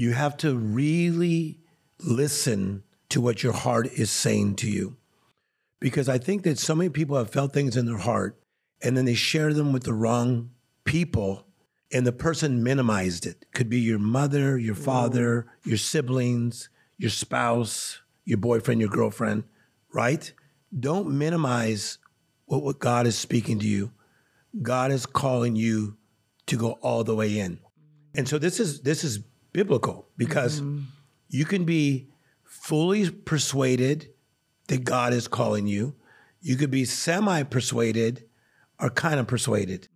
you have to really listen to what your heart is saying to you. Because I think that so many people have felt things in their heart and then they share them with the wrong people and the person minimized it. Could be your mother, your mm. father, your siblings, your spouse, your boyfriend, your girlfriend, right? Don't minimize what, what God is speaking to you. God is calling you to go all the way in. And so this is this is biblical because mm-hmm. you can be fully persuaded that God is calling you. You could be semi persuaded or kind of persuaded.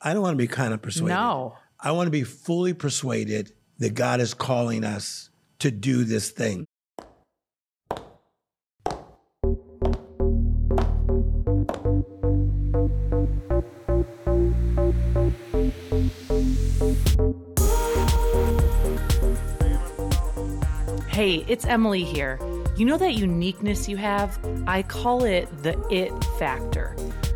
I don't want to be kind of persuaded. No. I want to be fully persuaded that God is calling us to do this thing. Hey, it's Emily here. You know that uniqueness you have? I call it the it factor.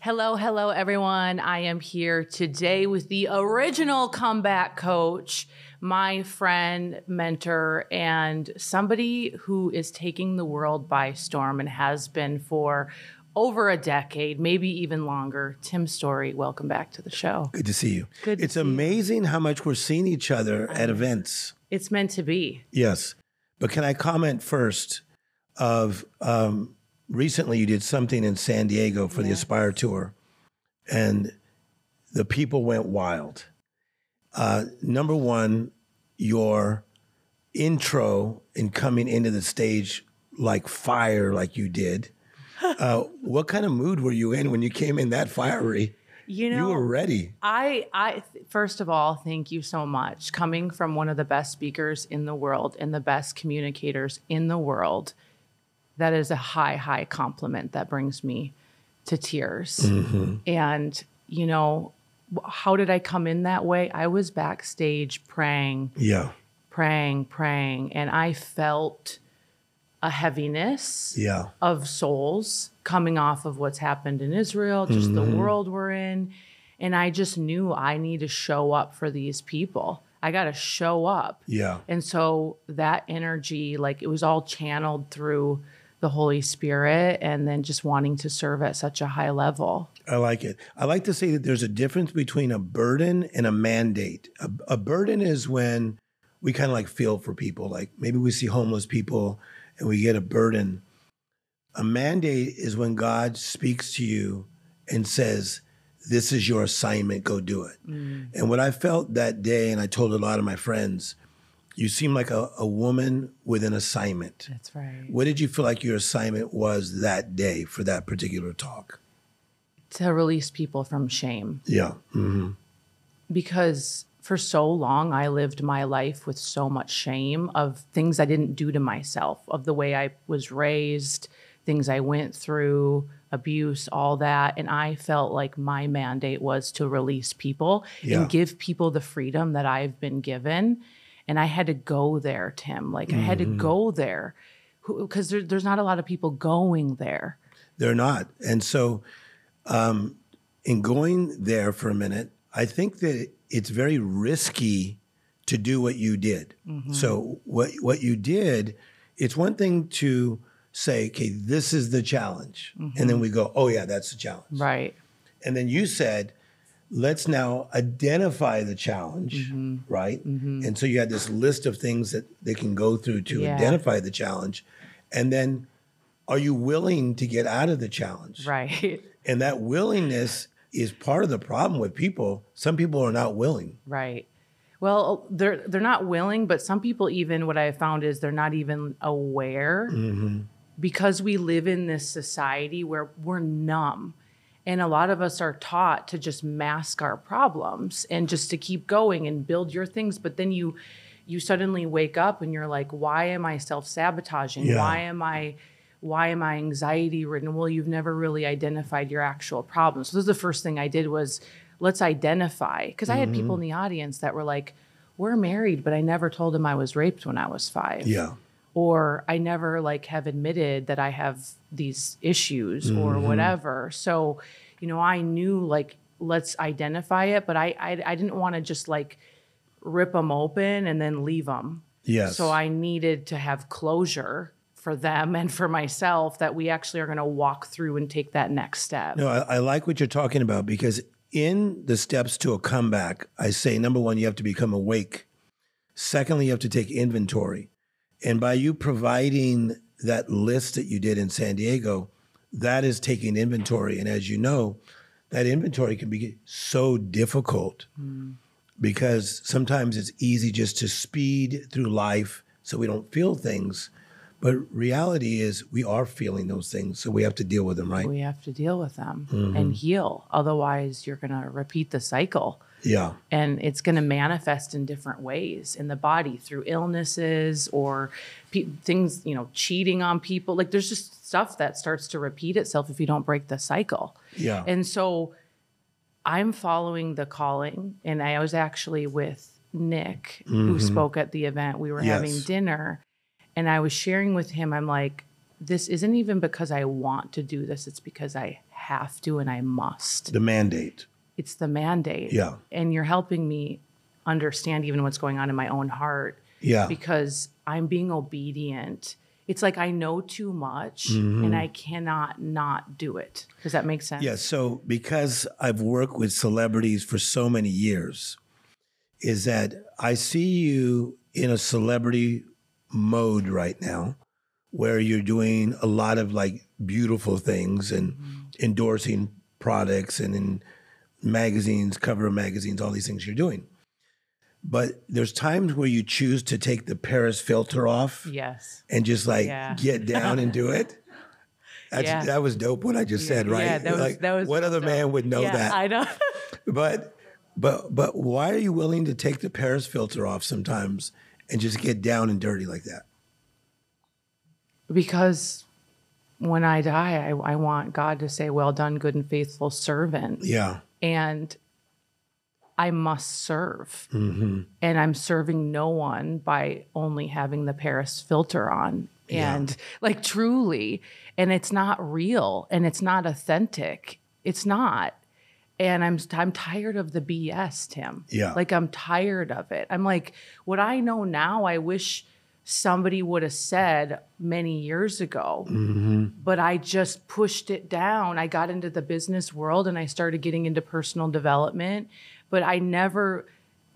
Hello, hello, everyone. I am here today with the original comeback coach, my friend, mentor, and somebody who is taking the world by storm and has been for over a decade, maybe even longer. Tim Storey, welcome back to the show. Good to see you. Good It's see you. amazing how much we're seeing each other at events. It's meant to be. Yes. But can I comment first of um, recently you did something in San Diego for the Aspire Tour and the people went wild. Uh, number one, your intro in coming into the stage like fire, like you did. Uh, what kind of mood were you in when you came in that fiery? You know, you were ready. I, I, first of all, thank you so much. Coming from one of the best speakers in the world and the best communicators in the world, that is a high, high compliment that brings me to tears. Mm-hmm. And, you know, how did I come in that way? I was backstage praying, Yeah. praying, praying, and I felt a heaviness Yeah. of souls coming off of what's happened in Israel, just the mm-hmm. world we're in. And I just knew I need to show up for these people. I got to show up. Yeah. And so that energy, like it was all channeled through the Holy Spirit and then just wanting to serve at such a high level. I like it. I like to say that there's a difference between a burden and a mandate. A, a burden is when we kind of like feel for people, like maybe we see homeless people and we get a burden. A mandate is when God speaks to you and says, This is your assignment, go do it. Mm. And what I felt that day, and I told a lot of my friends, you seem like a, a woman with an assignment. That's right. What did you feel like your assignment was that day for that particular talk? To release people from shame. Yeah. hmm because for so long I lived my life with so much shame of things I didn't do to myself, of the way I was raised, things I went through, abuse, all that. And I felt like my mandate was to release people Yeah. and give people the freedom that I've been given. And I had to go there, Tim. Like I had to mm. go there because there, there's not a lot of people going there. They're not. And so, um, in going there for a minute, I think that it's very risky to do what you did. Mm-hmm. So, what, what you did, it's one thing to say, okay, this is the challenge. And then mm-hmm. we go, oh, yeah, that's the challenge. Right. And then you said, let's now identify the challenge, mm-hmm. right? Mm-hmm. And so you had this list of things that they can go through to Yeah. identify the challenge. And then are you willing to get out of the challenge? Right. And that willingness is part of the problem with people. Some people are not willing. Right. Well, they're they're not willing, but some people even what I have found is they're not even aware mm-hmm. because we live in this society where we're numb. And a lot of us are taught to just mask our problems and just to keep going and build your things, but then you you suddenly wake up and you're like, why am I self sabotaging? Yeah. Why am I why am I anxiety ridden? Well, you've never really identified your actual problems. So this is the first thing I did was let's identify because I had people Mm-hmm. in the audience that were like, we're married, but I never told him I was raped when I was five Yeah. Or I never like have admitted that I have these issues or mm-hmm. whatever. So, you know, I knew like let's identify it, but I I, I didn't want to just like rip them open and then leave them. Yes. So I needed to have closure for them and for myself that we actually are going to walk through and take that next step. No, I, I like what you're talking about because in the steps to a comeback, I say number one, you have to become awake. Secondly, you have to take inventory. And by you providing that list that you did in San Diego, that is taking inventory. And as you know, that inventory can be so difficult because sometimes it's easy just to speed through life so we don't feel things. But reality is we are feeling those things, so we have to deal with them, right? We have to deal with them Mm-hmm. and heal. Otherwise, you're going to repeat the cycle. Yeah. and it's going to manifest in different ways in the body through illnesses or pe- things you know cheating on people like there's just stuff that starts to repeat itself if you don't break the cycle Yeah. and so i'm following the calling and i was actually with nick who mm-hmm. spoke at the event we were having dinner and i was sharing with him i'm like this isn't even because i want to do this it's because i have to and i must the mandate. It's the mandate. Yeah. And you're helping me understand even what's going on in my own heart Yeah. because I'm being obedient. It's like I know too much Mm-hmm. and I cannot not do it. Does that make sense? Yeah. So because I've worked with celebrities for so many years, is that I see you in a celebrity mode right now where you're doing a lot of like beautiful things and endorsing products and in magazines, cover of magazines, all these things you're doing. But there's times where you choose to take the Paris filter off Yes. and just like Yeah. get down and do it. That's, Yeah. That was dope what I just said, right? Yeah, that was Like, that was what other dope. man would know yeah, that? I know. but but but why are you willing to take the Paris filter off sometimes and just get down and dirty like that? because when I die, I, I want God to say, Well done, good and faithful servant. Yeah. And I must serve. Mm-hmm. And I'm serving no one by only having the Paris filter on. And like truly, and it's not real and it's not authentic. It's not. And I'm I'm tired of the BS, Tim. Yeah. Like I'm tired of it. I'm like, what I know now, I wish somebody would have said many years ago. Mm-hmm. But I just pushed it down. I got into the business world and I started getting into personal development, but I never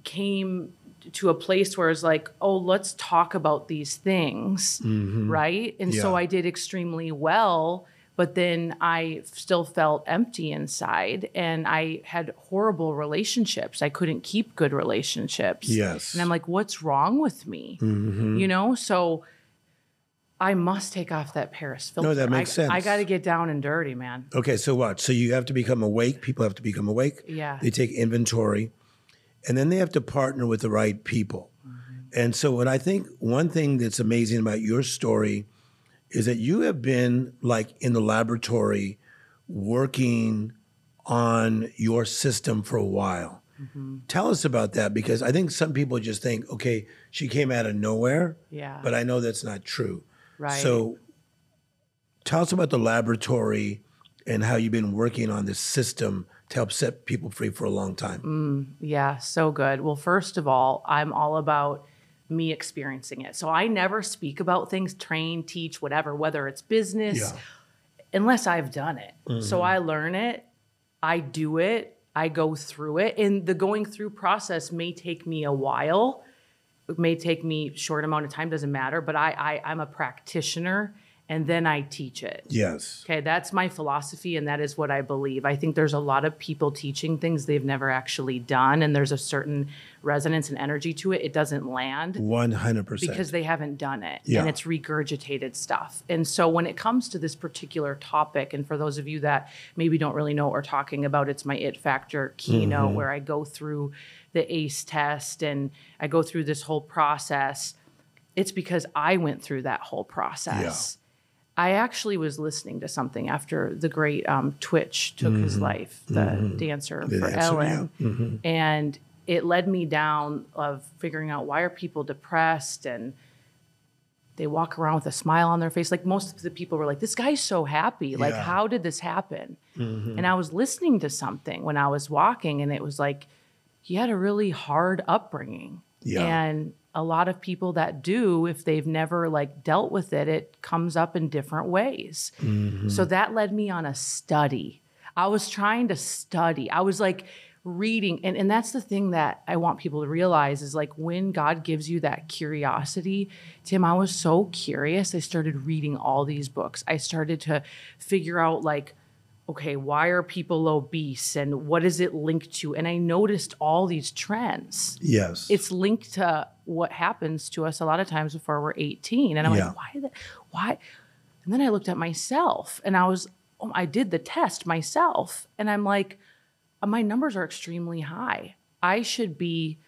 came to a place where it's like, oh, let's talk about these things, mm-hmm. right? And so I did extremely well, but then I still felt empty inside and I had horrible relationships. I couldn't keep good relationships. Yes. And I'm like, what's wrong with me? Mm-hmm. You know, so I must take off that Paris filter. No, that makes I, I got to get down and dirty, man. Okay, so what? So you have to become awake. People have to become awake. Yeah. They take inventory, and then they have to partner with the right people. And so, what I think one thing that's amazing about your story is that you have been like in the laboratory working on your system for a while. Mm-hmm. Tell us about that because I think some people just think, okay, she came out of nowhere, Yeah. but I know that's not true. Right. So tell us about the laboratory and how you've been working on this system to help set people free for a long time. Mm, yeah, so good. Well, first of all, I'm all about me experiencing it. So I never speak about things, train, teach, whatever, whether it's business, Yeah. unless I've done it. So mm-hmm. I learn it, I do it, I go through it. And the going through process may take me a while. It may take me short amount of time, doesn't matter, but I, I I'm a practitioner and then I teach it. Yes. Okay, that's my philosophy, and that is what I believe. I think there's a lot of people teaching things they've never actually done, and there's a certain resonance and energy to it. It doesn't land 100%. because they haven't done it Yeah. and it's regurgitated stuff. And so when it comes to this particular topic, and for those of you that maybe don't really know what we're talking about, it's my it factor keynote Mm-hmm. where I go through the ACE test and I go through this whole process. It's because I went through that whole process. I actually was listening to something after the great um, Twitch took his life, the dancer Mm-hmm. The for dancer, Ellen, yeah. Mm-hmm. and it led me down of figuring out why are people depressed and they walk around with a smile on their face. Like most of the people were like, "This guy's so happy. Like, Yeah. Mm-hmm. how did this happen?" And I was listening to something when I was walking, and it was like he had a really hard upbringing, Yeah. and a lot of people that do, if they've never like dealt with it, it comes up in different ways. Mm-hmm. So that led me on a study. I was trying to study. I was like reading, and, and that's the thing that I want people to realize is like when God gives you that curiosity, Tim, I was so curious. I started reading all these books. I started to figure out like, okay, why are people obese and what is it linked to? And I noticed all these trends yes. it's linked to what happens to us a lot of times before we're 18 and i'm Yeah. like why the, why and then i looked at myself and i was oh, i did the test myself and i'm like uh, my numbers are extremely high i should be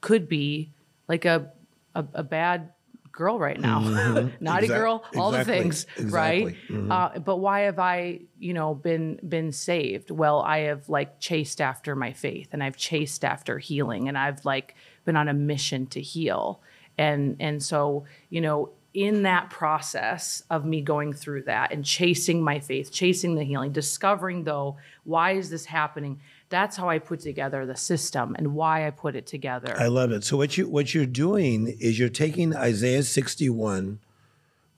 could be like a a, a bad girl right now naughty Exact- girl all the things Exactly. Mm-hmm. right uh, but why have I, you know, been been saved? Well, I have like chased after my faith, and I've chased after healing, and I've like been on a mission to heal, and and so you know, in that process of me going through that and chasing my faith, chasing the healing, discovering though why is this happening? That's how I put together the system and why I put it together. I love it. So what you what you're doing is you're taking Isaiah 61,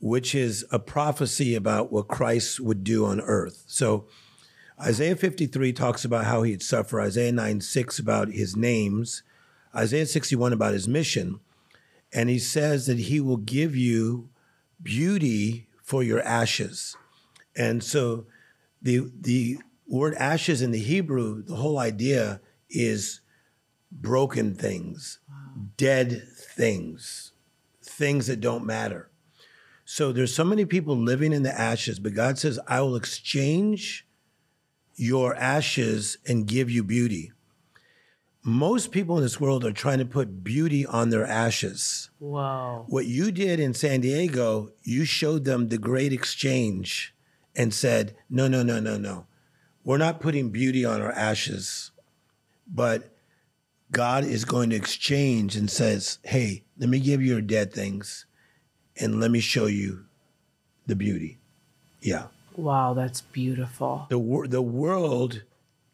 which is a prophecy about what Christ would do on earth. So Isaiah 53 talks about how he'd suffer, Isaiah 9, 6 about his names, Isaiah 61 about his mission. And he says that he will give you beauty for your ashes. And so the the word ashes in the Hebrew, the whole idea is broken things, dead things, things that don't matter. So there's so many people living in the ashes, but God says, I will exchange your ashes and give you beauty. Most people in this world are trying to put beauty on their ashes. Wow. What you did in San Diego, you showed them the great exchange and said, no, no, no, no, no. We're not putting beauty on our ashes, but God is going to exchange and says, hey, let me give you your dead things and let me show you the beauty. Yeah. Wow, that's beautiful. The, wor- the world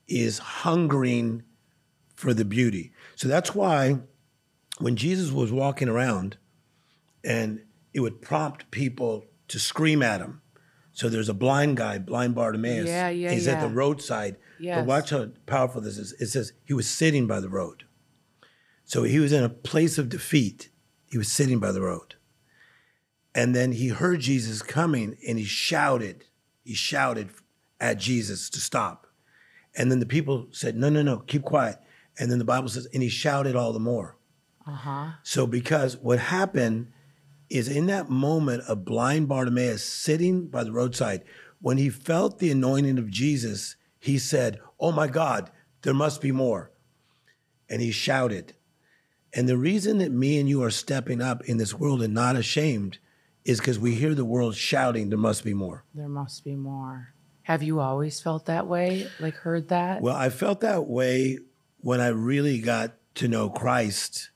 is hungering for the beauty. So that's why when Jesus was walking around and it would prompt people to scream at him. So there's a blind guy, blind Bartimaeus. Yeah, yeah, He's at the roadside. Yes. But watch how powerful this is. It says he was sitting by the road. So he was in a place of defeat. He was sitting by the road. And then he heard Jesus coming and he shouted. He shouted at Jesus to stop. And then the people said, No, no, no, keep quiet. And then the Bible says, and he shouted all the more. Uh-huh. So, because what happened is in that moment of blind Bartimaeus sitting by the roadside, when he felt the anointing of Jesus, he said, Oh my God, there must be more. And he shouted. And the reason that me and you are stepping up in this world and not ashamed is because we hear the world shouting, There must be more. There must be more. Have you always felt that way? Like heard that? Well, I felt that way when I really got to know Christ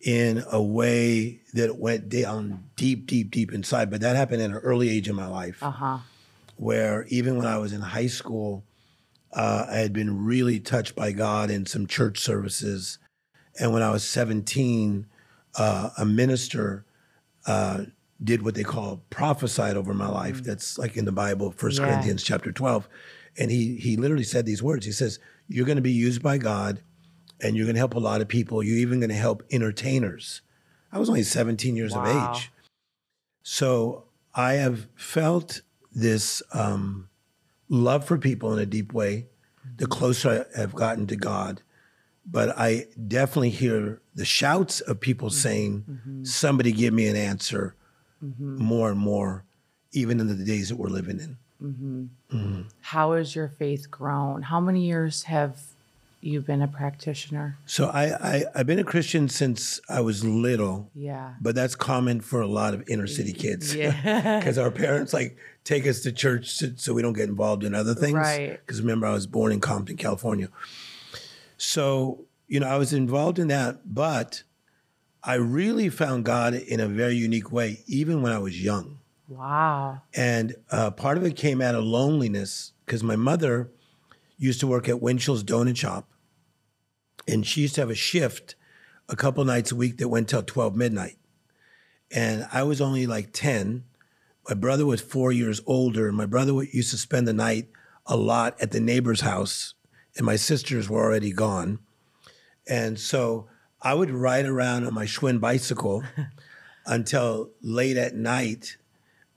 in a way that went down deep, deep, deep inside. But that happened at an early age in my life, uh huh. where even when I was in high school, uh, I had been really touched by God in some church services. And when I was 17, uh, a minister uh, did what they call prophesied over my life. That's like in the Bible, First Yeah. Corinthians chapter 12. And he he literally said these words. He says, You're going to be used by God and you're going to help a lot of people. You're even going to help entertainers. I was only 17 years Wow. of age. So I have felt this um, love for people in a deep way the mm-hmm. closer I have gotten to God. But I definitely hear the shouts of people mm-hmm. saying, mm-hmm. somebody give me an answer more and more, even in the days that we're living in. How has your faith grown? How many years have you been a practitioner? So I, I, I've been a Christian since I was little. Yeah. But that's common for a lot of inner city kids. Yeah. Because our parents like take us to church so, so we don't get involved in other things. Right. Because remember, I was born in Compton, California. So, you know, I was involved in that, but I really found God in a very unique way, even when I was young. Wow. And uh, part of it came out of loneliness because my mother used to work at Winchell's Donut Shop. And she used to have a shift a couple nights a week that went till 12 midnight. And I was only like 10. My brother was four years older. And my brother would- used to spend the night a lot at the neighbor's house. And my sisters were already gone. And so I would ride around on my Schwinn bicycle until late at night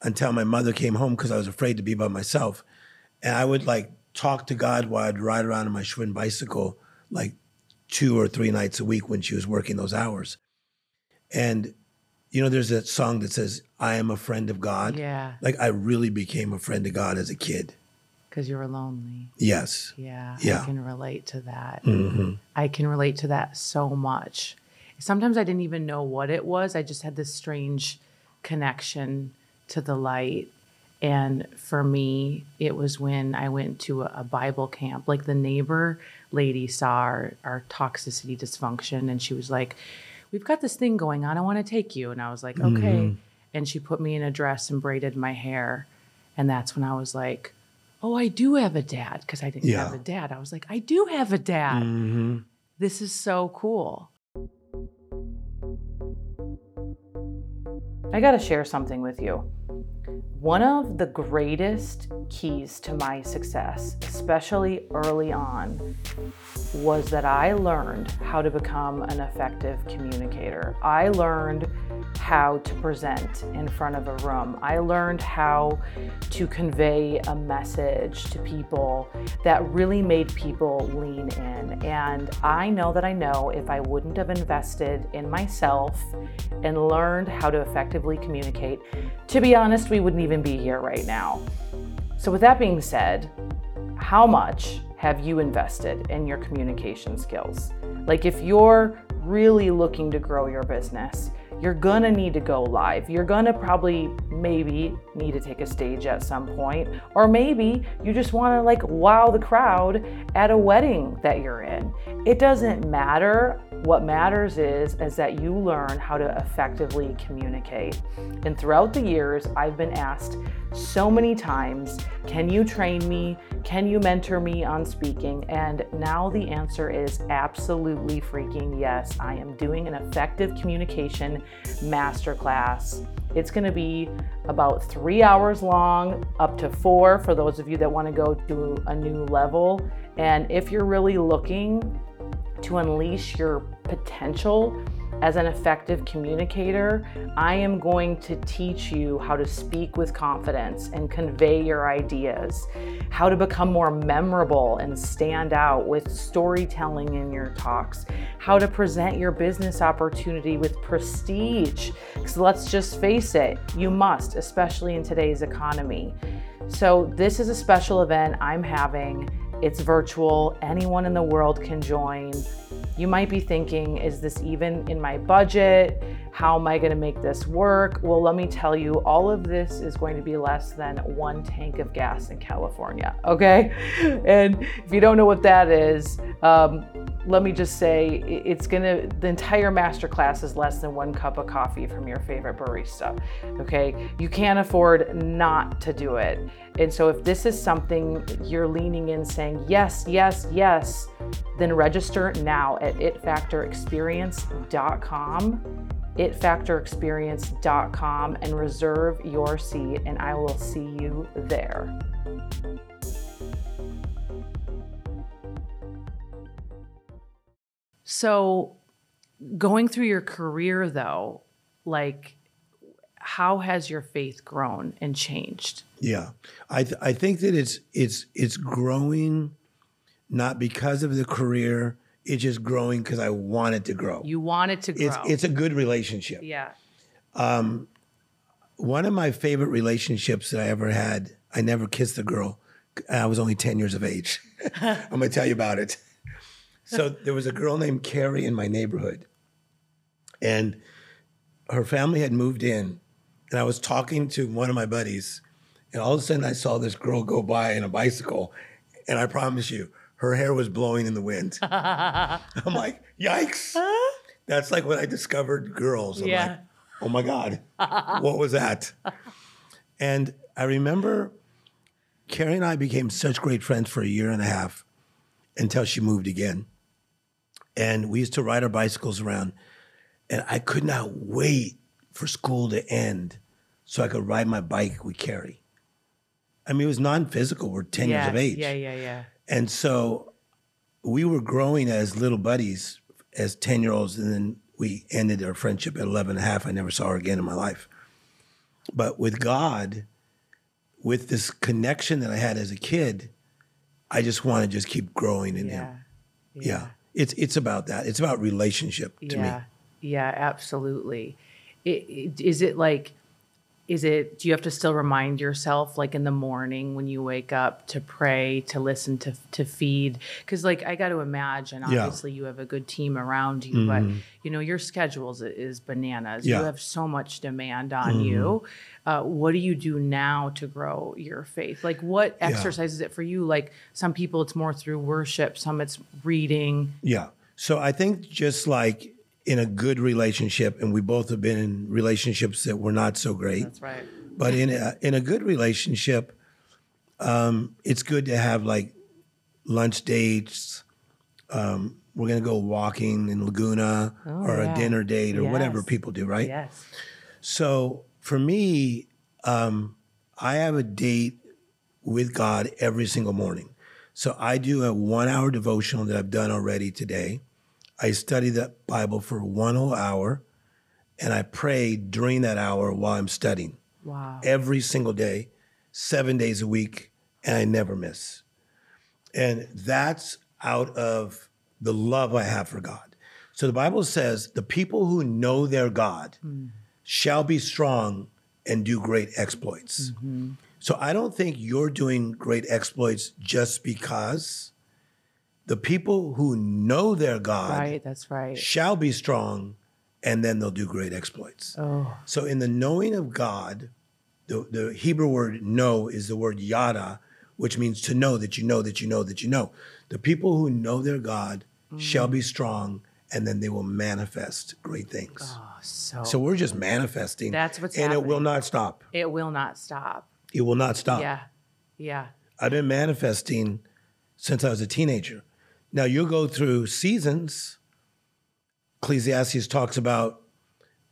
until my mother came home because I was afraid to be by myself. And I would like talk to God while I'd ride around on my Schwinn bicycle like two or three nights a week when she was working those hours. And you know, there's that song that says, I am a friend of God. Yeah. Like I really became a friend of God as a kid. Because you were lonely. Yes. Yeah. Yeah. I can relate to that. hmm I can relate to that so much. Sometimes I didn't even know what it was. I just had this strange connection to the light. And for me, it was when I went to a, Bible camp. Like the neighbor lady saw our, our toxicity dysfunction and she was like, We've got this thing going on. I want to take you. And I was like, Okay. And she put me in a dress and braided my hair. And that's when I was like, Oh, I do have a dad. Because I didn't Yeah. have a dad. I was like, I do have a dad hmm this is so cool. I got to share something with you. One of the greatest keys to my success, especially early on, was that I learned how to become an effective communicator. I learned how to present in front of a room. I learned how to convey a message to people that really made people lean in. And I know that I know if I wouldn't have invested in myself and learned how to effectively communicate, to be honest, we wouldn't even be here right now. So, with that being said, how much have you invested in your communication skills? Like, if you're really looking to grow your business, you're gonna need to go live. You're gonna probably maybe need to take a stage at some point, or maybe you just wanna like wow the crowd at a wedding that you're in. It doesn't matter. What matters is is that you learn how to effectively communicate. And throughout the years, I've been asked so many times, can you train me? Can you mentor me on speaking? And now the answer is absolutely freaking yes. I am doing an effective communication masterclass. It's going to be about three hours long, up to four for those of you that want to go to a new level. And if you're really looking to unleash your potential as an effective communicator, I am going to teach you how to speak with confidence and convey your ideas, how to become more memorable and stand out with storytelling in your talks, how to present your business opportunity with prestige. Because let's just face it, you must, especially in today's economy. So, this is a special event I'm having. It's virtual, anyone in the world can join. You might be thinking, is this even in my budget? How am I going to make this work? Well, let me tell you, all of this is going to be less than one tank of gas in California, okay? And if you don't know what that is, um, let me just say it's gonna, the entire masterclass is less than one cup of coffee from your favorite barista, okay? You can't afford not to do it. And so if this is something you're leaning in saying, yes, yes, yes, then register now at itfactorexperience.com, itfactorexperience.com, and reserve your seat, and I will see you there. So, going through your career though, like how has your faith grown and changed? Yeah, I th- I think that it's it's it's growing, not because of the career. It's just growing because I want it to grow. You want it to grow. it's it's a good relationship. yeah. Um, One of my favorite relationships that I ever had. I never kissed a girl. I was only ten years of age. I'm gonna tell you about it. So there was a girl named Carrie in my neighborhood, and her family had moved in, and I was talking to one of my buddies, and all of a sudden I saw this girl go by in a bicycle, and I promise you, her hair was blowing in the wind. I'm like, yikes! That's like when I discovered girls. I'm Yeah. like, oh my god, what was that? And I remember Carrie and I became such great friends for a year and a half until she moved again. And we used to ride our bicycles around. And I could not wait for school to end so I could ride my bike with Carrie. I mean, it was non physical. We're 10 yeah. years of age. Yeah, yeah, yeah. And so we were growing as little buddies, as 10 year olds. And then we ended our friendship at 11 and a half. I never saw her again in my life. But with God, with this connection that I had as a kid, I just want to just keep growing in Yeah. Him. Yeah. It's it's about that. It's about relationship to yeah. me. Yeah, absolutely. It, is it like, is it, do you have to still remind yourself, like in the morning when you wake up, to pray, to listen, to, to feed? Because, like, I got to imagine, Yeah. Mm-hmm. obviously, you have a good team around you, but, you know, your schedules is bananas. Yeah. Mm-hmm. You have so much demand on you. Uh, what do you do now to grow your faith? Like, what exercise is it for you? Like, some people, it's more through worship, some it's reading. Yeah. So I think just like in a good relationship, and we both have been in relationships that were not so great. That's right. But in a, in a good relationship, um, it's good to have like lunch dates. Um, we're gonna go walking in Laguna or Oh, yeah. a dinner date or whatever people do, right? Yes. So for me, um, I have a date with God every single morning. So I do a one hour devotional that I've done already today. I study the Bible for one whole hour and I pray during that hour while I'm studying Wow. every single day, seven days a week, and I never miss. And that's out of the love I have for God. So the Bible says, the people who know their God hmm. shall be strong and do great exploits. Mm-hmm. So I don't think you're doing great exploits just because the people who know their God Right, that's right. shall be strong and then they'll do great exploits. Oh, So in the knowing of God, the, the Hebrew word know is the word yada, which means to know that you know that you know that you know. The people who know their God mm. shall be strong and then they will manifest great things. oh, so, So we're just manifesting. That's what's And it will not stop. it will not stop. It will not stop. Yeah, yeah, I've been manifesting since I was a teenager. Now you'll go through seasons. Ecclesiastes talks about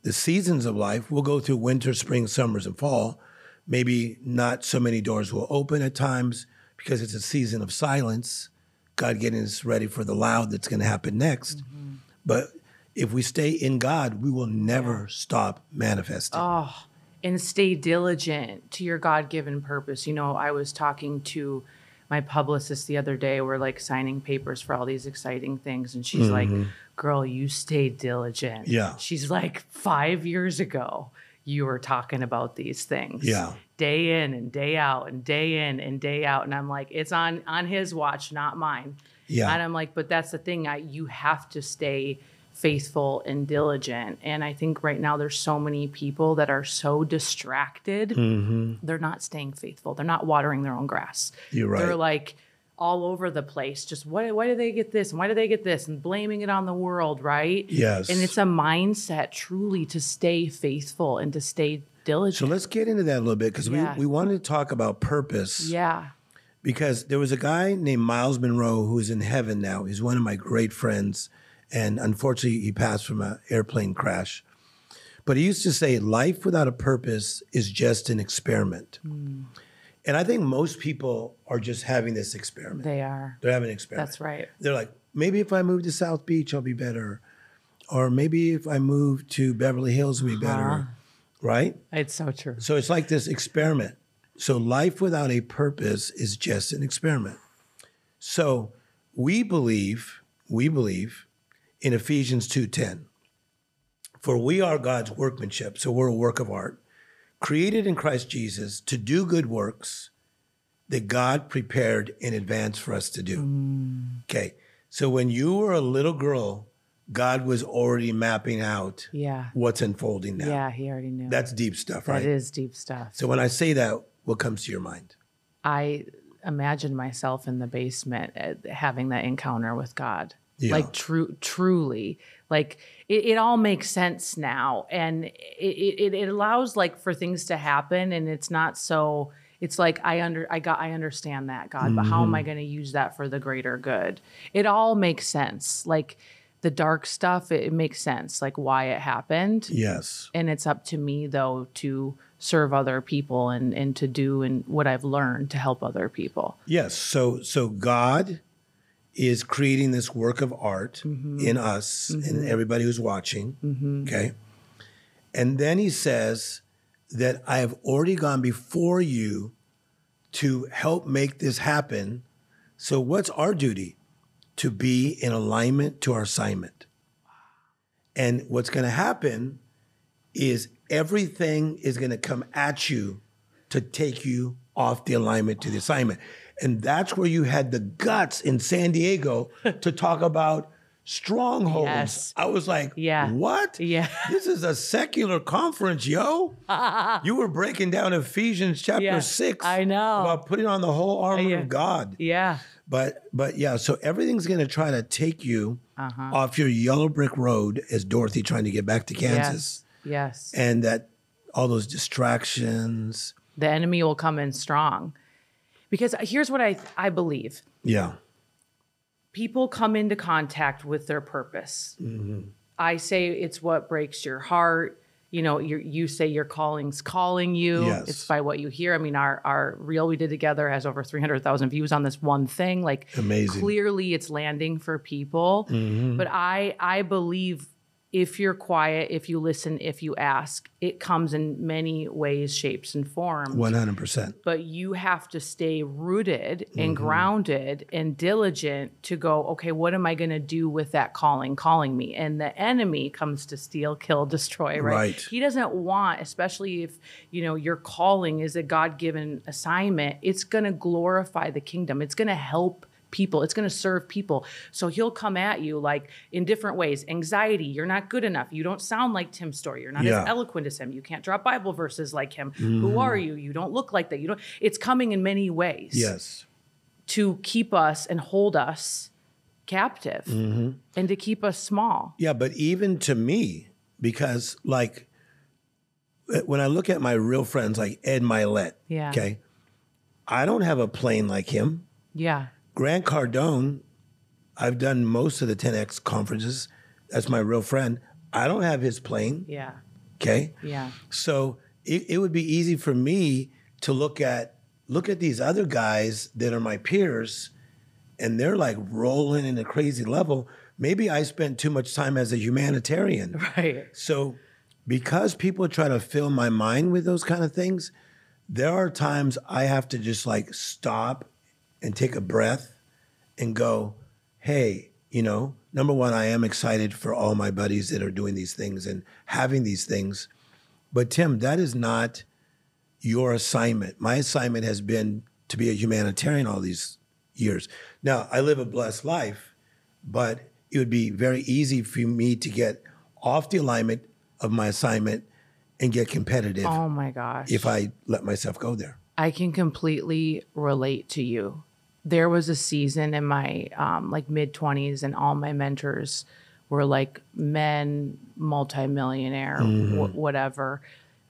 the seasons of life. We'll go through winter, spring, summers, and fall. Maybe not so many doors will open at times because it's a season of silence. God getting us ready for the loud that's going to happen next. Mm-hmm. But if we stay in God, we will never stop manifesting. Oh, and stay diligent to your God given purpose. You know, I was talking to my publicist the other day. We're like signing papers for all these exciting things. And she's like, girl, you stay diligent. Mm-hmm. Yeah. She's like, five years ago, you were talking about these things. Yeah. Day in and day out and day in and day out. And I'm like, it's on on his watch, not mine. Yeah. And I'm like, but that's the thing. I you have to stay faithful and diligent. And I think right now there's so many people that are so distracted. Mm-hmm. They're not staying faithful. They're not watering their own grass. You're right. They're like all over the place. Just why why do they get this and why do they get this and blaming it on the world, right? Yes. And it's a mindset truly to stay faithful and to stay diligent. So let's get into that a little bit because Yeah. we, we wanted to talk about purpose. yeah. because there was a guy named Myles Munroe who's in heaven now. He's one of my great friends, and unfortunately, he passed from an airplane crash. But he used to say, "Life without a purpose is just an experiment." Hmm. And I think most people are just having this experiment. They are. They're having an experiment. That's right. They're like, maybe if I move to South Beach, I'll be better, or maybe if I move to Beverly Hills, I'll be uh-huh. better. right? It's so true. So it's like this experiment. So life without a purpose is just an experiment. So we believe, we believe in Ephesians 2:10. For we are God's workmanship, so we're a work of art, created in Christ Jesus to do good works that God prepared in advance for us to do. Okay. So when you were a little girl, God was already mapping out Yeah. what's unfolding now. Yeah, he already knew. That's deep stuff, right? That is deep stuff. So when I say that, what comes to your mind? I imagine myself in the basement uh, having that encounter with God. Yeah. Like true, truly, like it, it all makes sense now, and it, it it allows like for things to happen, and it's not so. It's like I under I got I understand that God, but how am Mm-hmm. I going to use that for the greater good? It all makes sense. Like the dark stuff, it, it makes sense, like why it happened Yes. and it's up to me though to serve other people and and to do and what I've learned to help other people. Yes. So so God is creating this work of art mm-hmm. in us and mm-hmm. everybody who's watching. Mm-hmm. Okay. And then he says that I have already gone before you to help make this happen. So what's our duty? To be in alignment to our assignment. And what's going to happen is everything is going to come at you to take you off the alignment to the assignment. And that's where you had the guts in San Diego to talk about strongholds. Yes. I was like, Yeah. what? Yeah. This is a secular conference, yo. you were breaking down Ephesians chapter Yeah, 6 I know. about putting on the whole armor Yeah. of God. Yeah. But but yeah, so everything's going to try to take you Uh-huh. off your yellow brick road as Dorothy trying to get back to Kansas. Yes. Yes. And that all those distractions. the enemy will come in strong. Because here's what I I believe. Yeah. People come into contact with their purpose. Mm-hmm. I say it's what breaks your heart. You know, you you say your calling's calling you. Yes. It's by what you hear. I mean, our our reel we did together has over three hundred thousand views on this one thing. Like, Amazing. Clearly, it's landing for people. Mm-hmm. But I I believe if you're quiet, if you listen, if you ask, it comes in many ways, shapes, and forms One hundred percent. but you have to stay rooted and Mm-hmm. grounded and diligent to go okay what am i going to do with that calling calling me and the enemy comes to steal kill destroy right, Right. he doesn't want especially if you know your calling is a god-given assignment it's going to glorify the kingdom it's going to help people. It's going to serve people. So he'll come at you like in different ways. Anxiety you're not good enough. You don't sound like Tim Storey. You're not Yeah. as eloquent as him. You can't drop bible verses like him. Who are you? You don't look like that. You don't it's coming in many ways. Yes. to keep us and hold us captive Mm-hmm. and to keep us small. Yeah, but even to me, because like uh, when I look at my real friends like Ed Mylett, Yeah. okay, I don't have a plane like him. yeah Grant Cardone, I've done most of the 10X conferences. That's my real friend. I don't have his plane, yeah okay? yeah So it, it would be easy for me to look at look at these other guys that are my peers and they're like rolling in a crazy level. Maybe I spent too much time as a humanitarian. right So because people try to fill my mind with those kind of things, there are times I have to just like stop and take a breath and go, hey, you know, number one, I am excited for all my buddies that are doing these things and having these things. But Tim, that is not your assignment. My assignment has been to be a humanitarian all these years. Now, I live a blessed life, but it would be very easy for me to get off the alignment of my assignment and get competitive oh my gosh if I let myself go there. I can completely relate to you. There was a season in my um, like mid twenties, and all my mentors were like men, multimillionaire, wh- whatever,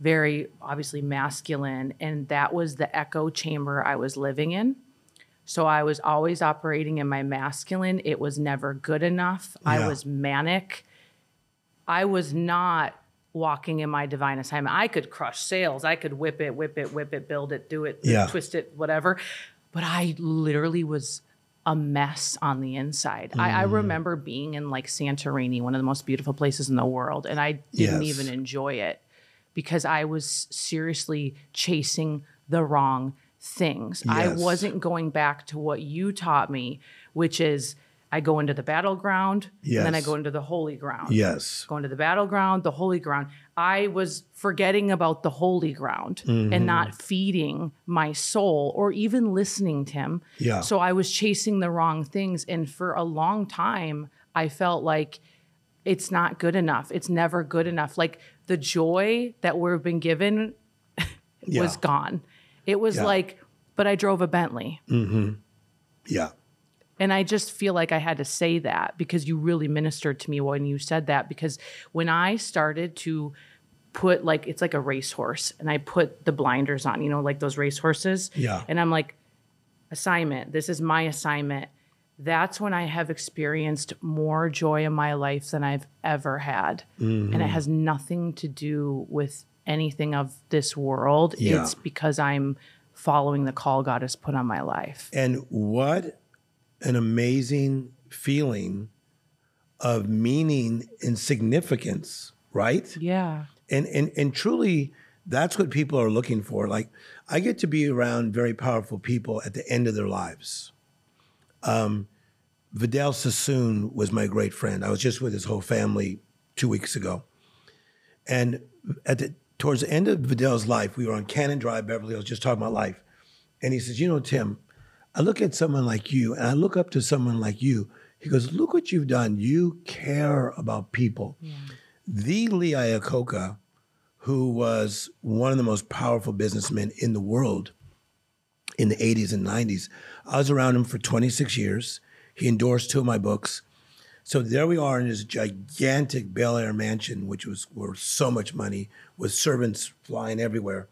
very obviously masculine, and that was the echo chamber I was living in. So I was always operating in my masculine. It was never good enough. I was manic. I was not walking in my divine assignment. I could crush sales. I could whip it, whip it, whip it, build it, do it, Yeah. twist it, whatever. But I literally was a mess on the inside. I, Mm. I remember being in like Santorini, one of the most beautiful places in the world, and I didn't Yes. even enjoy it because I was seriously chasing the wrong things. I wasn't going back to what you taught me, which is I go into the battleground and then I go into the holy ground. Yes. Going to the battleground, the holy ground. I was forgetting about the holy ground Mm-hmm. and not feeding my soul or even listening to him. Yeah. So I was chasing the wrong things. And for a long time, I felt like it's not good enough. It's never good enough. Like the joy that we've been given Yeah. was gone. It was Yeah. like, but I drove a Bentley. Yeah. And I just feel like I had to say that because you really ministered to me when you said that. Because when I started to put like it's like a racehorse and I put the blinders on, you know, like those racehorses. Yeah. And I'm like, assignment, this is my assignment. That's when I have experienced more joy in my life than I've ever had. Mm-hmm. And it has nothing to do with anything of this world. Yeah. It's because I'm following the call God has put on my life. And what an amazing feeling of meaning and significance, right? Yeah. And and and truly that's what people are looking for. Like I get to be around very powerful people at the end of their lives. Um Vidal Sassoon was my great friend. I was just with his whole family two weeks ago. And at the towards the end of Vidal's life, we were on Canon Drive, Beverly Hills, just talking about life. And he says, You know, Tim, I look at someone like you and I look up to someone like you. He goes, Look what you've done. You care about people. The Lee Iacocca, who was one of the most powerful businessmen in the world in the 80s and 90s, I was around him for 26 years. He endorsed two of my books. So there we are in this gigantic Bel Air mansion, which was worth so much money, with servants flying everywhere,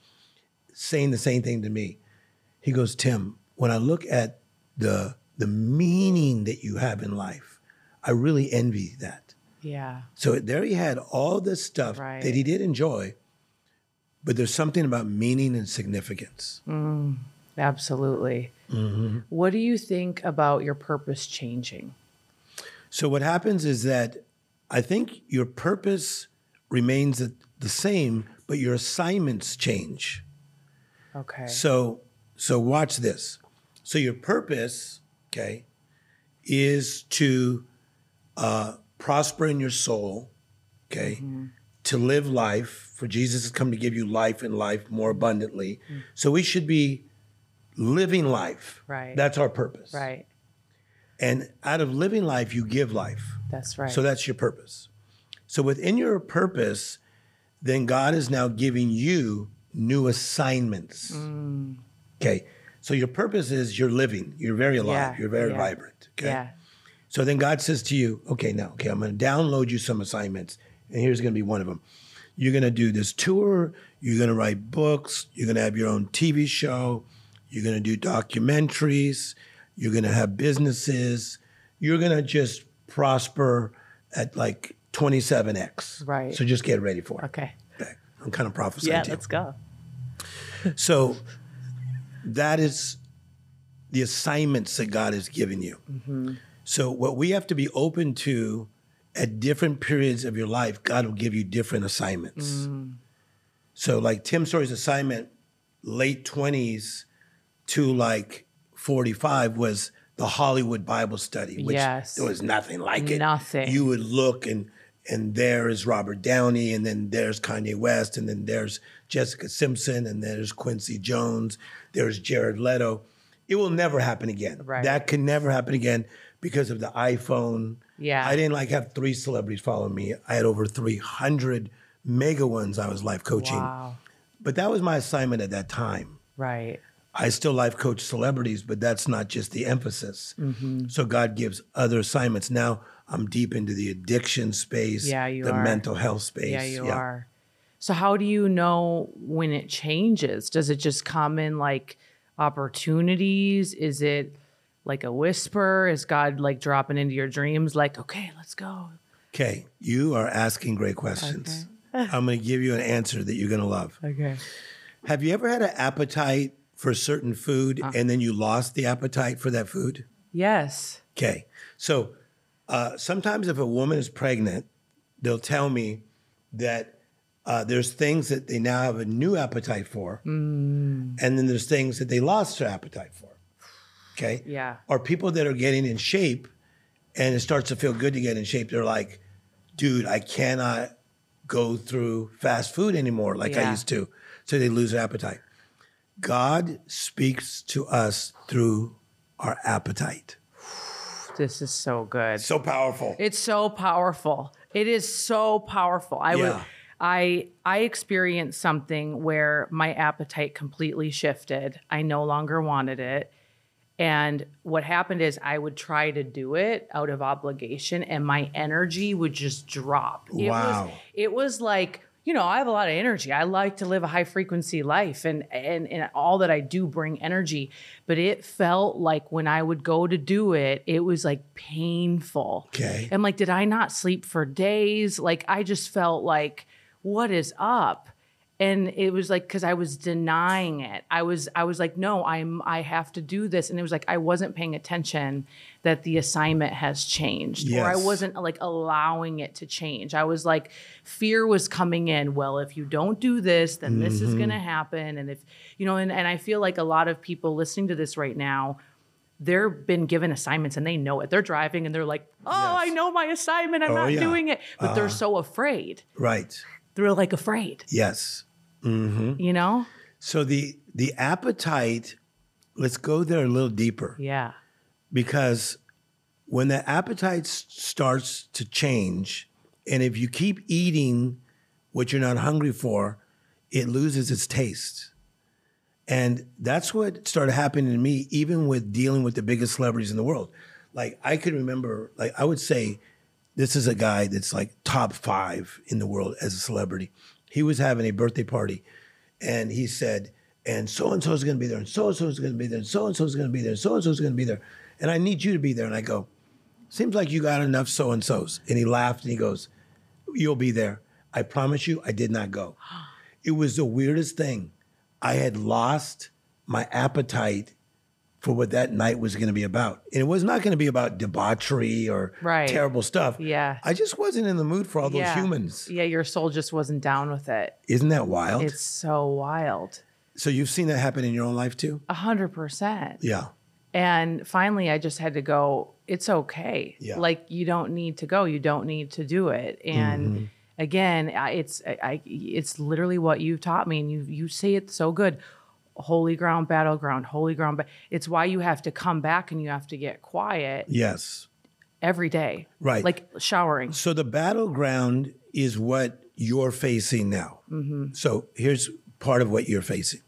saying the same thing to me. He goes, Tim, when I look at the the meaning that you have in life, I really envy that. Yeah. So there he had all this stuff Right. that he did enjoy, but there's something about meaning and significance. Absolutely. Mm-hmm. What do you think about your purpose changing? So what happens is that I think your purpose remains the- the same, but your assignments change. Okay. So so watch this. So your purpose, okay, is to uh, prosper in your soul, okay, to live life. For Jesus has come to give you life and life more abundantly. So we should be living life. Right. That's our purpose. right. And out of living life, you give life. That's right. So that's your purpose. So within your purpose, then God is now giving you new assignments. Mm. Okay. So your purpose is you're living, you're very alive, Yeah, you're very yeah. vibrant. Okay. Yeah. So then God says to you, okay, now, okay, I'm going to download you some assignments, and here's going to be one of them. You're going to do this tour, you're going to write books, you're going to have your own TV show, you're going to do documentaries, you're going to have businesses, you're going to just prosper at like 27x. Right. So just get ready for it. Okay. Okay. I'm kind of prophesying Yeah, let's go. So that is the assignments that God has given you. Mm-hmm. So what we have to be open to at different periods of your life, God will give you different assignments. Mm. So like Tim Storey's assignment, late 20s to like 45 was the Hollywood Bible study, which Yes. there was nothing like it. Nothing. You would look and and there is Robert Downey, and then there's Kanye West, and then there's Jessica Simpson, and there's Quincy Jones, there's Jared Leto. It will never happen again. Right. That can never happen again because of the iPhone. Yeah. I didn't like have three celebrities follow me. I had over 300 mega ones I was life coaching. Wow. But that was my assignment at that time. Right. I still life coach celebrities, but that's not just the emphasis. Mm-hmm. So God gives other assignments. Now I'm deep into the addiction space, Yeah, you the are. mental health space. Yeah, you are. So how do you know when it changes? Does it just come in like opportunities? Is it like a whisper? Is God like dropping into your dreams like, "Okay, let's go." Okay, you are asking great questions. I'm going to give you an answer that you're going to love. Okay. Have you ever had an appetite for a certain food Uh. and then you lost the appetite for that food? Yes. Okay. So uh, sometimes if a woman is pregnant, they'll tell me that Uh, there's things that they now have a new appetite for, Mm. and then there's things that they lost their appetite for. Okay. Yeah. Or people that are getting in shape, and it starts to feel good to get in shape. They're like, dude, I cannot go through fast food anymore like I used to. So they lose their appetite. God speaks to us through our appetite. This is so good. So powerful. It's so powerful. It is so powerful. I would Yeah. I I experienced something where my appetite completely shifted. I no longer wanted it. And what happened is I would try to do it out of obligation and my energy would just drop. It Wow. was it was like you know, I have a lot of energy. I like to live a high frequency life and, and and all that I do bring energy. But it felt like when I would go to do it, it was like painful. Okay. I'm like, did I not sleep for days? Like I just felt like, what is up? And it was like because I was denying it. I was I was like, no, I'm I have to do this. And it was like I wasn't paying attention that the assignment has changed. Or I wasn't like allowing it to change. I was like, fear was coming in. Well, if you don't do this, then this is gonna mm-hmm. happen. And if you know, and, and I feel like a lot of people listening to this right now, they're been given assignments and they know it. They're driving and they're like, "Oh, I know my assignment. I'm Oh, not yeah. doing it." But they're uh-huh. so afraid. right. They're like afraid. Yes. Mm-hmm. You know? So the the appetite, let's go there a little deeper. Yeah. because when the appetite starts to change, and if you keep eating what you're not hungry for, it loses its taste. And that's what started happening to me, even with dealing with the biggest celebrities in the world. Like I could remember, like I would say, this is a guy that's like top five in the world as a celebrity. He was having a birthday party, and he said, "And so and so is going to be there, and so and so is going to be there, and so and so is going to be there, and so and so is going to be there, and I need you to be there." And I go, "Seems like you got enough so and so's." And he laughed and he goes, "You'll be there. I promise you, I did not go." It was the weirdest thing. I had lost my appetite for what that night was going to be about. And it was not going to be about debauchery or Right. terrible stuff. Yeah. I just wasn't in the mood for all those yeah. humans. Yeah, your soul just wasn't down with it. Isn't that wild? It's so wild. so you've seen that happen in your own life too? A hundred percent. Yeah. And finally, I just had to go, it's okay. Yeah. Like, you don't need to go. You don't need to do it. And Mm-hmm. again, I- it's, I, I, it's literally what you've taught me. And you, you say it so good holy ground, battleground, holy ground. But it's why you have to come back and you have to get quiet Yes. every day. Right. Like showering. So the battleground is what you're facing now. Mm-hmm. So here's part of what you're facing.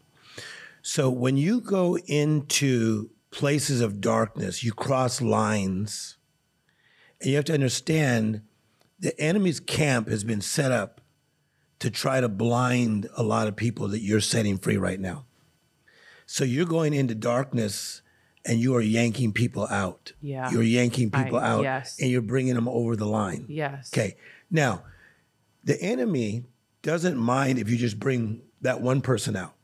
So when you go into places of darkness, you cross lines, and you have to understand the enemy's camp has been set up to try to blind a lot of people that you're setting free right now. So you're going into darkness and you are yanking people out. Yeah. You're yanking people I- out yes. and you're bringing them over the line. Yes. Okay. Now, the enemy doesn't mind if you just bring that one person out.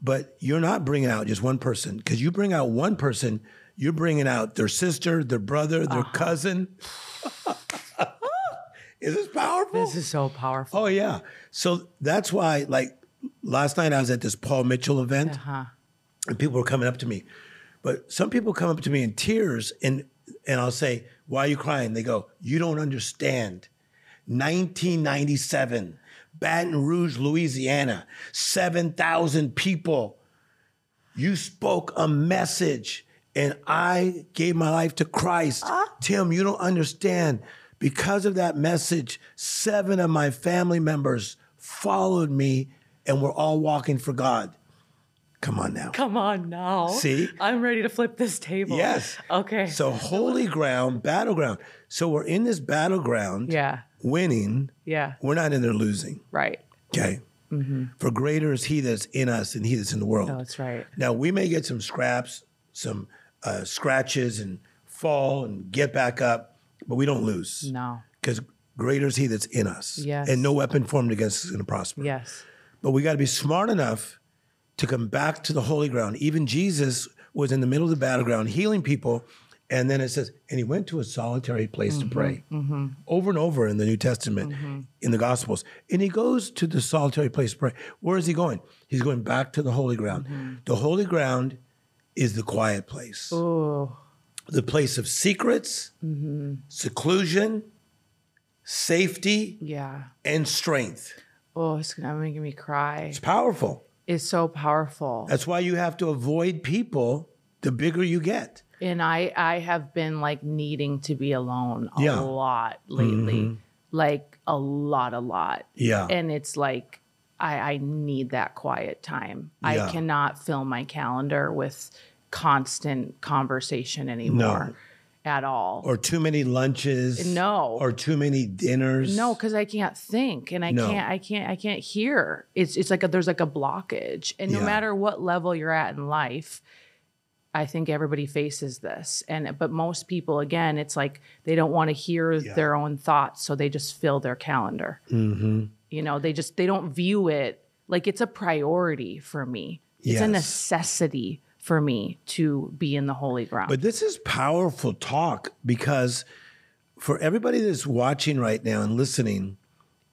But you're not bringing out just one person because you bring out one person, you're bringing out their sister, their brother, their Uh-huh. cousin. is this powerful? This is so powerful. oh, yeah. So that's why, like, last night I was at this Paul Mitchell event Uh-huh. and people were coming up to me. But some people come up to me in tears and and I'll say, "Why are you crying?" They go, "You don't understand. 1997, Baton Rouge, Louisiana, 7,000 people. You spoke a message and I gave my life to Christ. Tim, you don't understand. Because of that message, seven of my family members followed me and we're all walking for God. Come on now. Come on now. See? I'm ready to flip this table. Yes. Okay. So holy ground, battleground. So we're in this battleground, yeah. winning. Yeah. We're not in there losing. Right. Okay. For greater is he that's in us than he that's in the world. No, that's right. Now we may get some scraps, some uh, scratches, and fall and get back up, but we don't lose No. because greater is he that's in us. Yes. And no weapon formed against us is going to prosper. Yes. But we got to be smart enough to come back to the holy ground. Even Jesus was in the middle of the battleground healing people, And then it says, and he went to a solitary place to mm-hmm, pray mm-hmm. over and over in the New Testament, mm-hmm. in the Gospels. And he goes to the solitary place to pray. Where is he going? He's going back to the holy ground. The holy ground is the quiet place, Oh, the place of secrets, seclusion, safety, yeah. and strength. Oh, it's gonna making me cry. It's powerful. It's so powerful. That's why you have to avoid people the bigger you get. And I I have been like needing to be alone a Yeah. Mm-hmm. lot lately. Like a lot, a lot. Yeah. And it's like I, I need that quiet time. Yeah. I cannot fill my calendar with constant conversation anymore at all. or too many lunches. No. Or too many dinners. no, because I can't think and I No. can't I can't I can't hear. It's it's like a, there's like a blockage. And no Yeah. matter what level you're at in life, I think everybody faces this. And but most people again, it's like they don't want to hear their own thoughts, so they just fill their calendar. Mm-hmm. You know, they just they don't view it like it's a priority for me. It's a necessity for me to be in the holy ground. But this is powerful talk because for everybody that's watching right now and listening,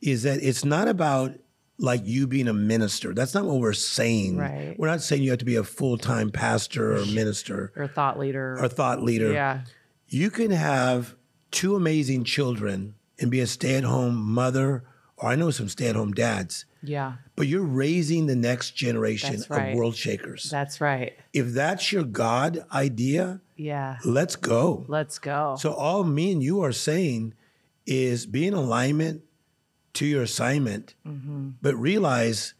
is that it's not about like you being a minister. That's not what we're saying. Right. We're not saying you have to be a full time pastor or minister or thought leader. or thought leader. yeah. You can have two amazing children and be a stay at home mother, or I know some stay at home dads, Yeah. but you're raising the next generation right. of world shakers. That's right. if that's your God idea, Yeah. let's go. Let's go. So all me and you are saying is be in alignment to your assignment, Mm-hmm. but realize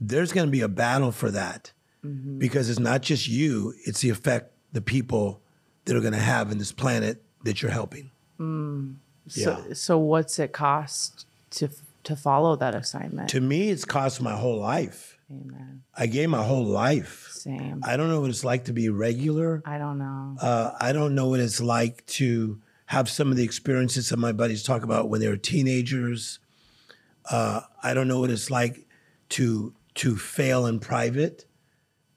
there's going to be a battle for that Mm-hmm. because it's not just you; it's the effect the people that are going to have in this planet that you're helping. So, Yeah. so what's it cost to to follow that assignment? To me, it's cost my whole life. Amen. I gave my whole life. Same. I don't know what it's like to be regular. I don't know. Uh, I don't know what it's like to have some of the experiences some of my buddies talk about when they were teenagers. Uh, I don't know what it's like to to fail in private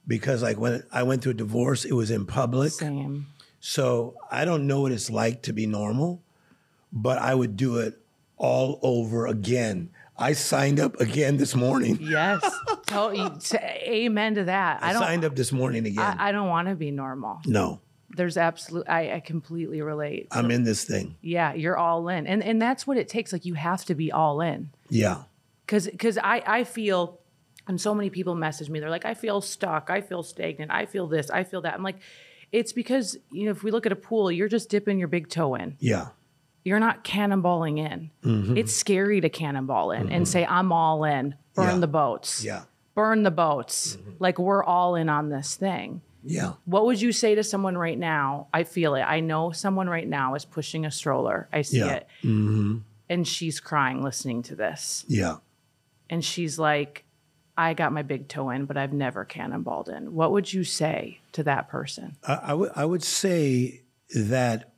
because like when I went through a divorce, it was in public. Same. So I don't know what it's like to be normal, but I would do it all over again. I signed up again this morning. Yes. Amen to that. I I signed up this morning again. I, I don't want to be normal. no, There's absolute. I, I completely relate. I'm in this thing. yeah, you're all in, and and that's what it takes. Like you have to be all in. Yeah. because because I I feel and so many people message me they're like I feel stuck I feel stagnant I feel this I feel that I'm like it's because you know if we look at a pool you're just dipping your big toe in Yeah. You're not cannonballing in Mm-hmm. it's scary to cannonball in and mm-hmm. say I'm all in burn Yeah. the boats Yeah. burn the boats mm-hmm. like we're all in on this thing Yeah. what would you say to someone right now I feel it I know someone right now is pushing a stroller I see Yeah. it mm-hmm. and she's crying listening to this Yeah. and she's like, I got my big toe in, but I've never cannonballed in. What would you say to that person? I, I would I would say that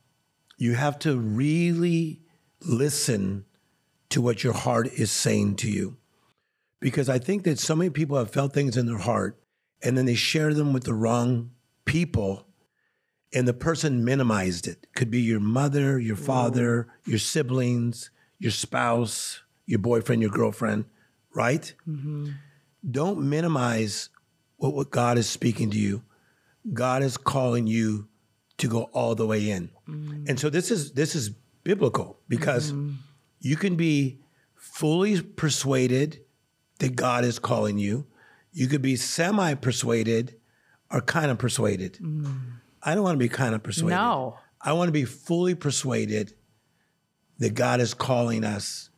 you have to really listen to what your heart is saying to you. Because I think that so many people have felt things in their heart and then they share them with the wrong people and the person minimized it. Could be your mother, your mm. father, your siblings, your spouse, your boyfriend, your girlfriend, right? Mm-hmm. Don't minimize what, what God is speaking to you. God is calling you to go all the way in. Mm. And so this is this is biblical because mm-hmm. you can be fully persuaded that God is calling you. You could be semi persuaded or kind of persuaded. Mm. I don't want to be kind of persuaded. No. I want to be fully persuaded that God is calling us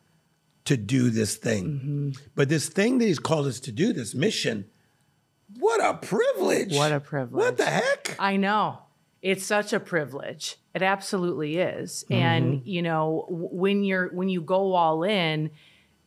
to do this thing. Mm-hmm. But this thing that He's called us to do, this mission, what a privilege. What a privilege. What the heck? I know. It's such a privilege. It absolutely is. And, mm-hmm. you know, when you're when you go all in,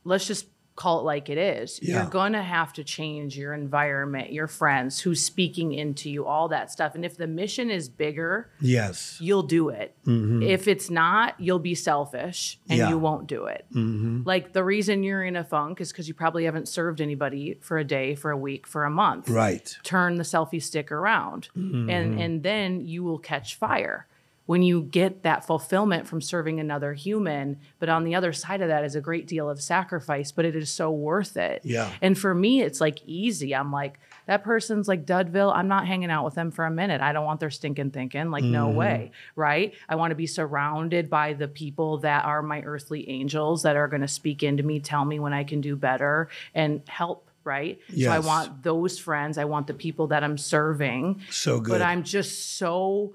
let's just call it like it is. Yeah. You're going to have to change your environment, your friends, who's speaking into you, all that stuff. And if the mission is bigger, Yes. you'll do it. Mm-hmm. If it's not, you'll be selfish and Yeah. you won't do it. Mm-hmm. Like the reason you're in a funk is because you probably haven't served anybody for a day, for a week, for a month. Right. Turn the selfie stick around, and mm-hmm. and then you will catch fire. When you get that fulfillment from serving another human. But on the other side of that is a great deal of sacrifice, but it is so worth it. Yeah. And for me, it's like easy. I'm like, that person's like Dudville. I'm not hanging out with them for a minute. I don't want their stinking thinking. Like, no mm-hmm. way. Right. I want to be surrounded by the people that are my earthly angels that are going to speak into me, tell me when I can do better and help. Right. So I want those friends. I want the people that I'm serving. So good. But I'm just so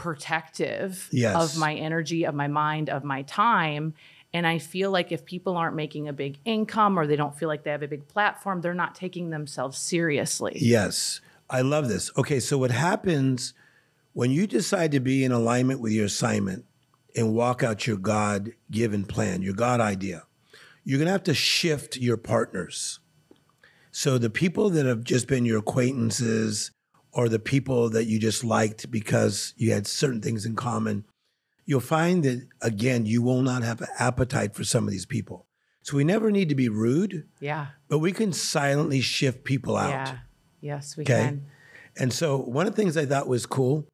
protective Yes. of my energy, of my mind, of my time. And I feel like if people aren't making a big income or they don't feel like they have a big platform, they're not taking themselves seriously. Yes, I love this. Okay, so what happens when you decide to be in alignment with your assignment and walk out your God given plan, your God idea? You're going to have to shift your partners. So the people that have just been your acquaintances or the people that you just liked because you had certain things in common, you'll find that again, you will not have an appetite for some of these people. So we never need to be rude, Yeah. but we can silently shift people out. Yeah. Yes, we Okay. can. And so one of the things I thought was cool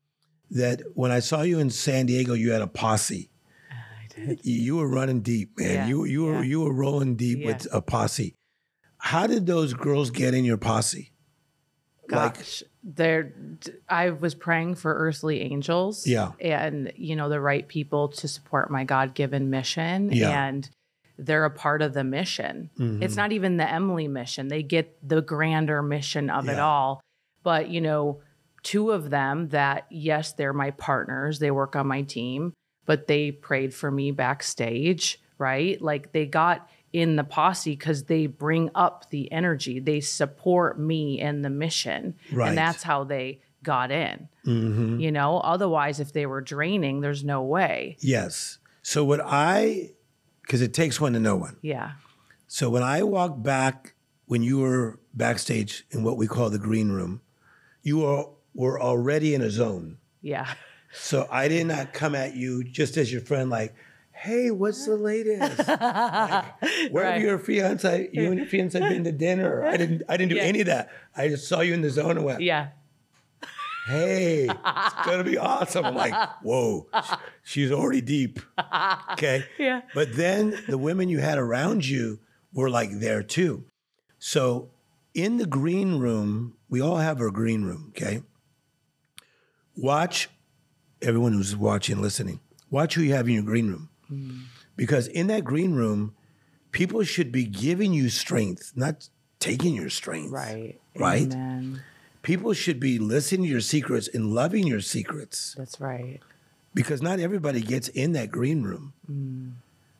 that when I saw you in San Diego, you had a posse. I did. You, were running deep, man. Yeah, You you were yeah. you were rolling deep Yeah. with a posse. How did those girls get in your posse? Like- there. I was praying for earthly angels. Yeah. and you know the right people to support my God-given mission. Yeah. and they're a part of the mission. Mm-hmm. It's not even the Emily mission; they get the grander mission of it all. But you know, two of them that yes, they're my partners. They work on my team, but they prayed for me backstage. Right, like they got in the posse because they bring up the energy. They support me and the mission. Right. And that's how they got in. Mhm. You know, otherwise, if they were draining, there's no way. Yes. So what I because it takes one to know one. Yeah. So when I walked back when you were backstage in what we call the green room, you were were already in a zone. Yeah. So I did not come at you just as your friend, like, "Hey, what's the latest? Like, where have your fiance, you and your fiance been to dinner?" I didn't. I didn't do Yeah. any of that. I just saw you in the zone and went, Yeah. "Hey, it's gonna be awesome." I'm like, "Whoa, she's already deep." Okay. Yeah. But then the women you had around you were like there too. So in the green room, we all have our green room, okay? Watch everyone who's watching, listening, watch who you have in your green room. Because in that green room, people should be giving you strength, not taking your strength. Right. Right? Amen. People should be listening to your secrets and loving your secrets That's right. because not everybody gets in that green room. Mm.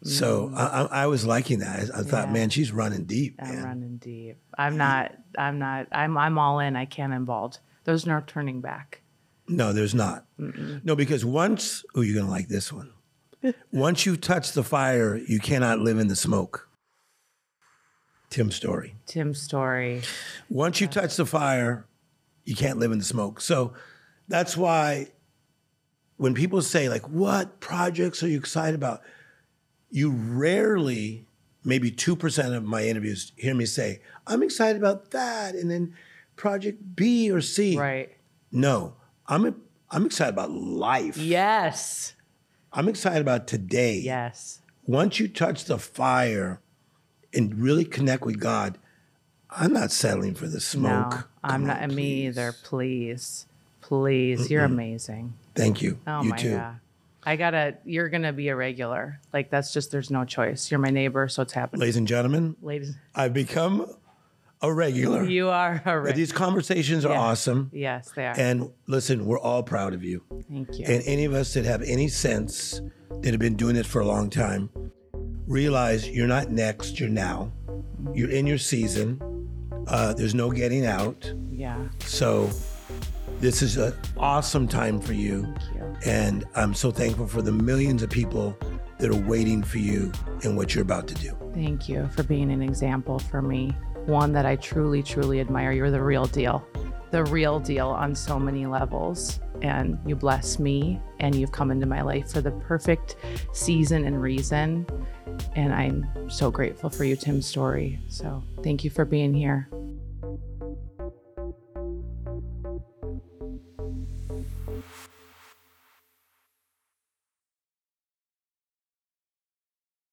So I, I, I was liking that. I, I thought, man, she's running deep, I'm running deep. I'm not, I'm not, I'm, I'm all in. I can't involved. There's no turning back. No, there's not. No, because once, oh, you're gonna like this one. Once you touch the fire, you cannot live in the smoke. Tim Storey. Tim's story. Once you touch the fire, you can't live in the smoke. So that's why when people say, like, what projects are you excited about? You rarely, maybe 2% of my interviews, hear me say, I'm excited about that. And then project B or C. Right. No, I'm, I'm excited about life. Yes. I'm excited about today. Yes. Once you touch the fire and really connect with God, I'm not settling for the smoke. No, I'm Come not. on, me either. Please, please. You're amazing. Thank you. Oh you my too. god. I gotta. You're gonna be a regular. Like that's just. There's no choice. You're my neighbor, so it's happening. Ladies and gentlemen, Ladies, I've become a regular. you are a regular. These conversations are Yeah. awesome. Yes, they are. And listen, we're all proud of you. Thank you. And any of us that have any sense that have been doing this for a long time, realize you're not next, you're now. You're in your season. Uh, there's no getting out. yeah. So this is an awesome time for you. Thank you. And I'm so thankful for the millions of people that are waiting for you and what you're about to do. Thank you for being an example for me. One that I truly, truly admire. You're the real deal. The real deal on so many levels. And you bless me and you've come into my life for the perfect season and reason. And I'm so grateful for you, Tim Storey. So thank you for being here.